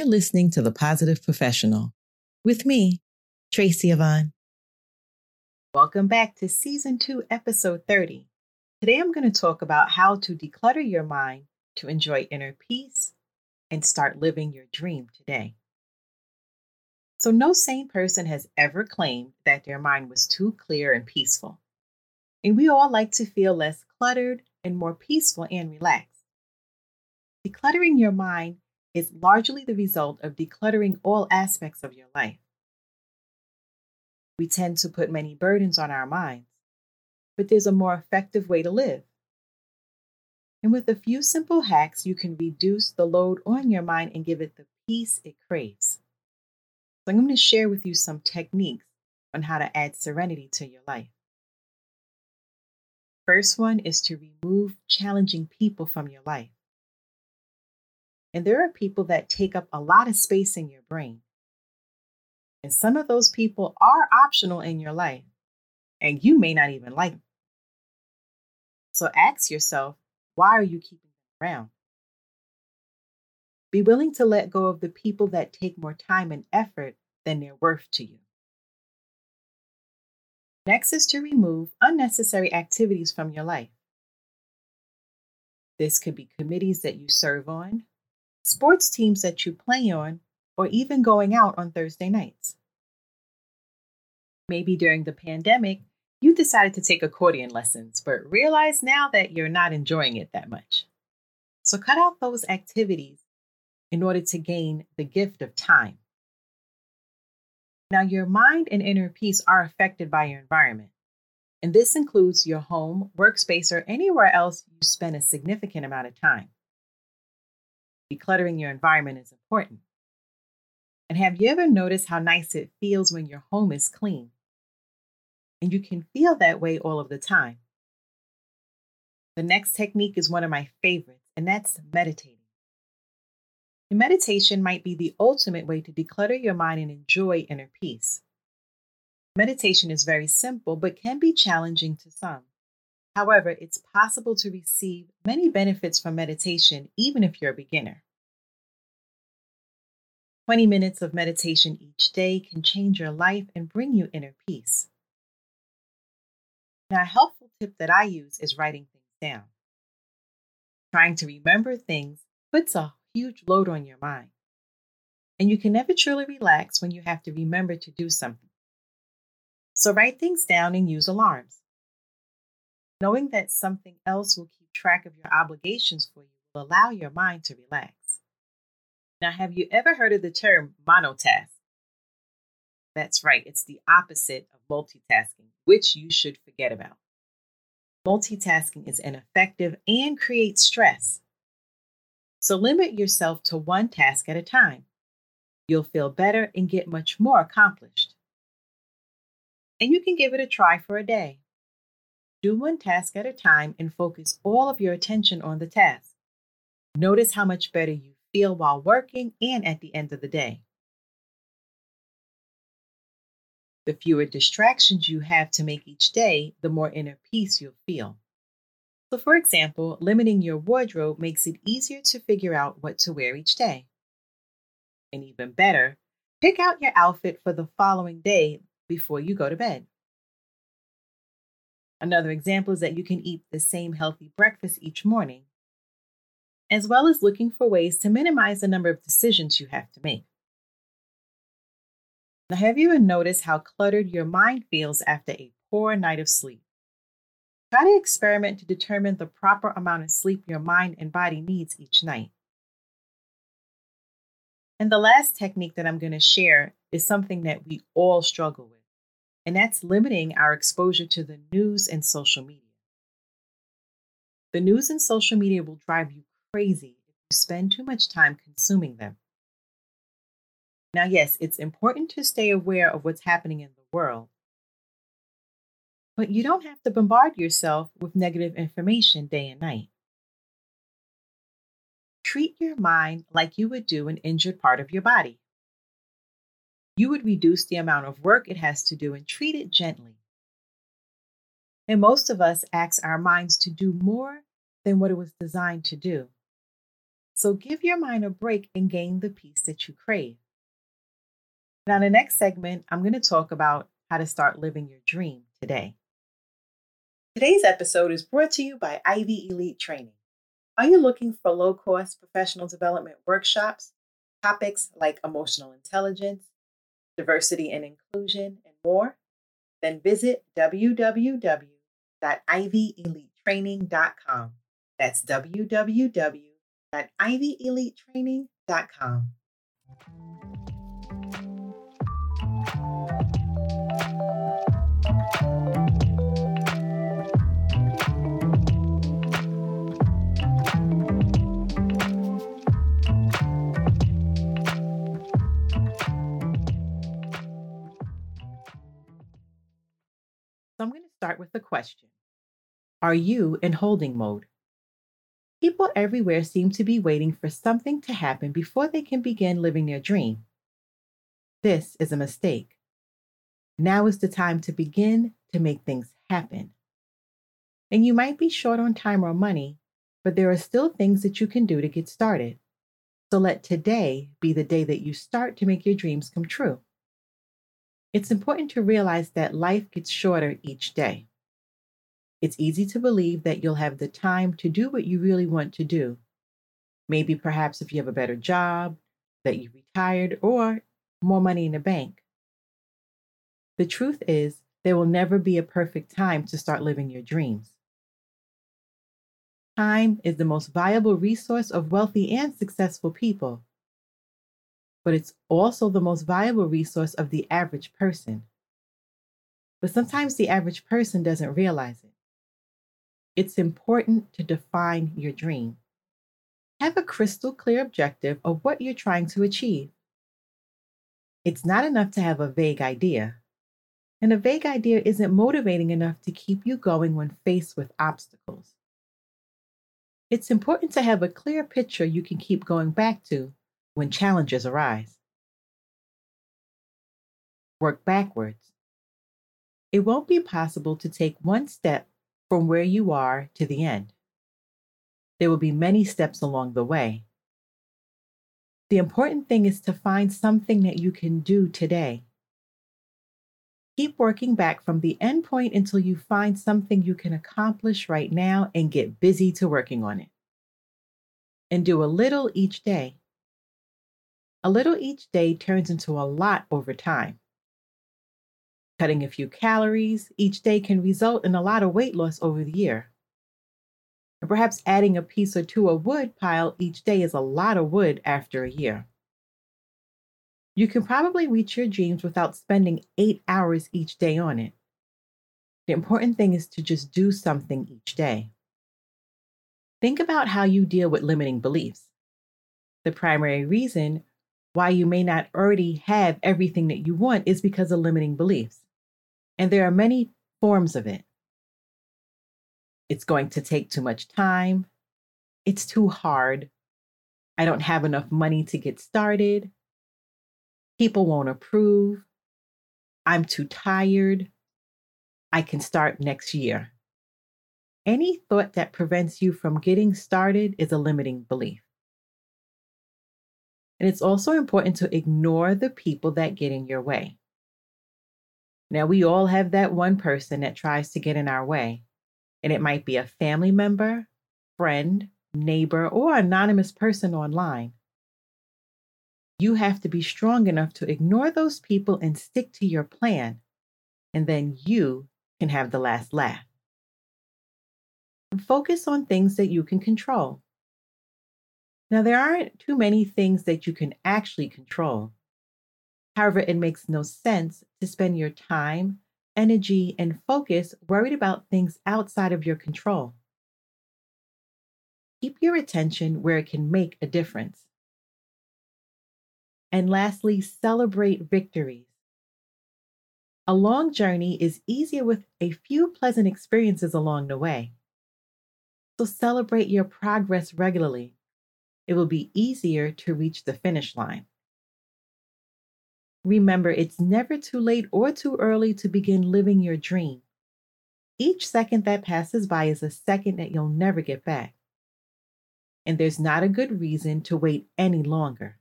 you're listening to The Positive Professional with me, Tracy Yvonne. Welcome back to Season 2, Episode 30. Today I'm going to talk about how to declutter your mind to enjoy inner peace and start living your dream today. So, no sane person has ever claimed that their mind was too clear and peaceful. And we all like to feel less cluttered and more peaceful and relaxed. Decluttering your mind is largely the result of decluttering all aspects of your life. We tend to put many burdens on our minds, but there's a more effective way to live. And with a few simple hacks, you can reduce the load on your mind and give it the peace it craves. So, I'm going to share with you some techniques on how to add serenity to your life. First one is to remove challenging people from your life. And there are people that take up a lot of space in your brain. And some of those people are optional in your life, and you may not even like them. So ask yourself, why are you keeping them around? Be willing to let go of the people that take more time and effort than they're worth to you. Next is to remove unnecessary activities from your life. This could be committees that you serve on, sports teams that you play on, or even going out on Thursday nights. Maybe during the pandemic, you decided to take accordion lessons, but realize now that you're not enjoying it that much. So cut out those activities in order to gain the gift of time. Now, your mind and inner peace are affected by your environment, and this includes your home, workspace, or anywhere else you spend a significant amount of time. Decluttering your environment is important. And have you ever noticed how nice it feels when your home is clean? And you can feel that way all of the time. The next technique is one of my favorites, and that's meditating. And meditation might be the ultimate way to declutter your mind and enjoy inner peace. Meditation is very simple, but can be challenging to some. However, it's possible to receive many benefits from meditation even if you're a beginner. 20 minutes of meditation each day can change your life and bring you inner peace. Now, a helpful tip that I use is writing things down. Trying to remember things puts a huge load on your mind, and you can never truly relax when you have to remember to do something. So, write things down and use alarms. Knowing that something else will keep track of your obligations for you will allow your mind to relax. Now, have you ever heard of the term monotask? That's right, it's the opposite of multitasking, which you should forget about. Multitasking is ineffective and creates stress. So limit yourself to one task at a time. You'll feel better and get much more accomplished. And you can give it a try for a day. Do one task at a time and focus all of your attention on the task. Notice how much better you feel while working and at the end of the day. The fewer distractions you have to make each day, the more inner peace you'll feel. So, for example, limiting your wardrobe makes it easier to figure out what to wear each day. And even better, pick out your outfit for the following day before you go to bed. Another example is that you can eat the same healthy breakfast each morning, as well as looking for ways to minimize the number of decisions you have to make. Now, have you ever noticed how cluttered your mind feels after a poor night of sleep? Try to experiment to determine the proper amount of sleep your mind and body needs each night. And the last technique that I'm going to share is something that we all struggle with and that's limiting our exposure to the news and social media. The news and social media will drive you crazy if you spend too much time consuming them. Now, yes, it's important to stay aware of what's happening in the world, but you don't have to bombard yourself with negative information day and night. Treat your mind like you would do an injured part of your body you would reduce the amount of work it has to do and treat it gently. And most of us ask our minds to do more than what it was designed to do. So give your mind a break and gain the peace that you crave. Now, in the next segment, I'm going to talk about how to start living your dream today. Today's episode is brought to you by Ivy Elite Training. Are you looking for low cost professional development workshops, topics like emotional intelligence, diversity and inclusion, and more? Then visit www.ivyelitetraining.com. That's www.ivyelitetraining.com. start with the question Are you in holding mode? People everywhere seem to be waiting for something to happen before they can begin living their dream. This is a mistake. Now is the time to begin to make things happen. And you might be short on time or money, but there are still things that you can do to get started. So let today be the day that you start to make your dreams come true. It's important to realize that life gets shorter each day. It's easy to believe that you'll have the time to do what you really want to do. Maybe perhaps if you have a better job, that you retired, or more money in the bank. The truth is, there will never be a perfect time to start living your dreams. Time is the most valuable resource of wealthy and successful people but it's also the most valuable resource of the average person. But sometimes the average person doesn't realize it. It's important to define your dream. Have a crystal clear objective of what you're trying to achieve. It's not enough to have a vague idea. And a vague idea isn't motivating enough to keep you going when faced with obstacles. It's important to have a clear picture you can keep going back to when challenges arise. Work backwards. It won't be possible to take one step from where you are to the end. There will be many steps along the way. The important thing is to find something that you can do today. Keep working back from the end point until you find something you can accomplish right now and get busy to working on it. And do a little each day. A little each day turns into a lot over time. Cutting a few calories each day can result in a lot of weight loss over the year. And perhaps adding a piece or two of wood pile each day is a lot of wood after a year. You can probably reach your dreams without spending eight hours each day on it. The important thing is to just do something each day. Think about how you deal with limiting beliefs. The primary reason why you may not already have everything that you want is because of limiting beliefs. And there are many forms of it. It's going to take too much time. It's too hard. I don't have enough money to get started. People won't approve. I'm too tired. I can start next year. Any thought that prevents you from getting started is a limiting belief. And it's also important to ignore the people that get in your way. Now, we all have that one person that tries to get in our way, and it might be a family member, friend, neighbor, or anonymous person online. You have to be strong enough to ignore those people and stick to your plan, and then you can have the last laugh. Focus on things that you can control. Now, there aren't too many things that you can actually control. However, it makes no sense to spend your time, energy, and focus worried about things outside of your control. Keep your attention where it can make a difference. And lastly, celebrate victories. A long journey is easier with a few pleasant experiences along the way. So celebrate your progress regularly it will be easier to reach the finish line. Remember, it's never too late or too early to begin living your dream. Each second that passes by is a second that you'll never get back. and there's not a good reason to wait any longer.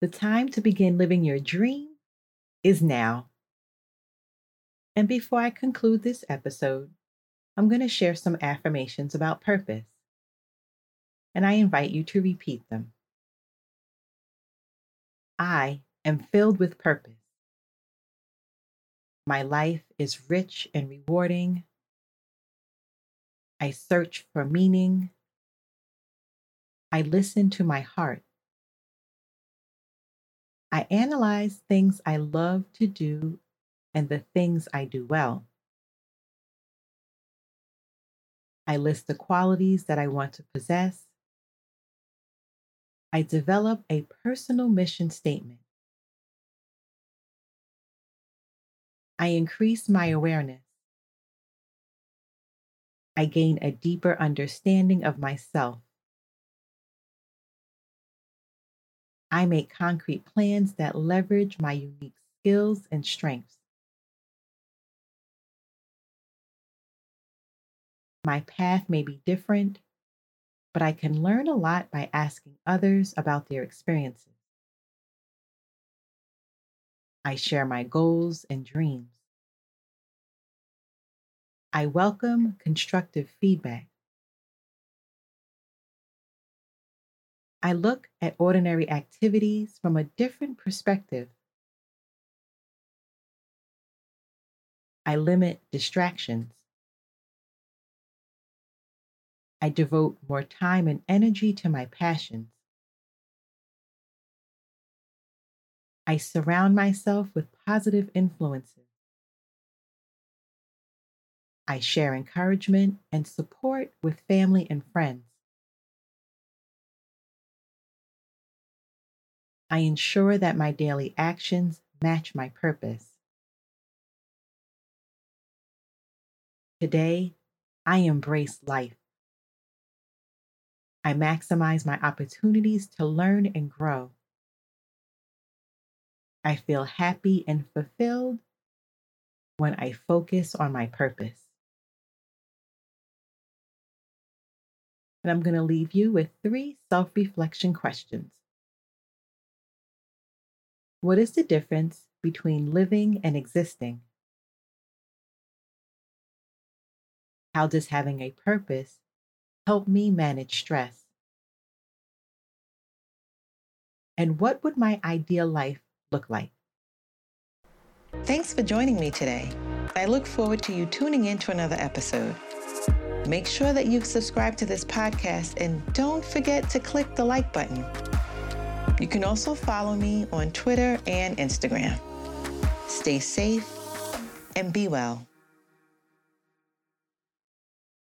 The time to begin living your dream is now. And before I conclude this episode, I'm going to share some affirmations about purpose. And I invite you to repeat them. I am filled with purpose. My life is rich and rewarding. I search for meaning. I listen to my heart. I analyze things I love to do and the things I do well. I list the qualities that I want to possess. I develop a personal mission statement. I increase my awareness. I gain a deeper understanding of myself. I make concrete plans that leverage my unique skills and strengths. My path may be different, but I can learn a lot by asking others about their experiences. I share my goals and dreams. I welcome constructive feedback. I look at ordinary activities from a different perspective. I limit distractions. I devote more time and energy to my passions. I surround myself with positive influences. I share encouragement and support with family and friends. I ensure that my daily actions match my purpose. Today, I embrace life. I maximize my opportunities to learn and grow. I feel happy and fulfilled when I focus on my purpose. And I'm going to leave you with three self reflection questions. What is the difference between living and existing? How does having a purpose help me manage stress? And what would my ideal life look like? Thanks for joining me today. I look forward to you tuning in to another episode. Make sure that you've subscribed to this podcast and don't forget to click the like button. You can also follow me on Twitter and Instagram. Stay safe and be well.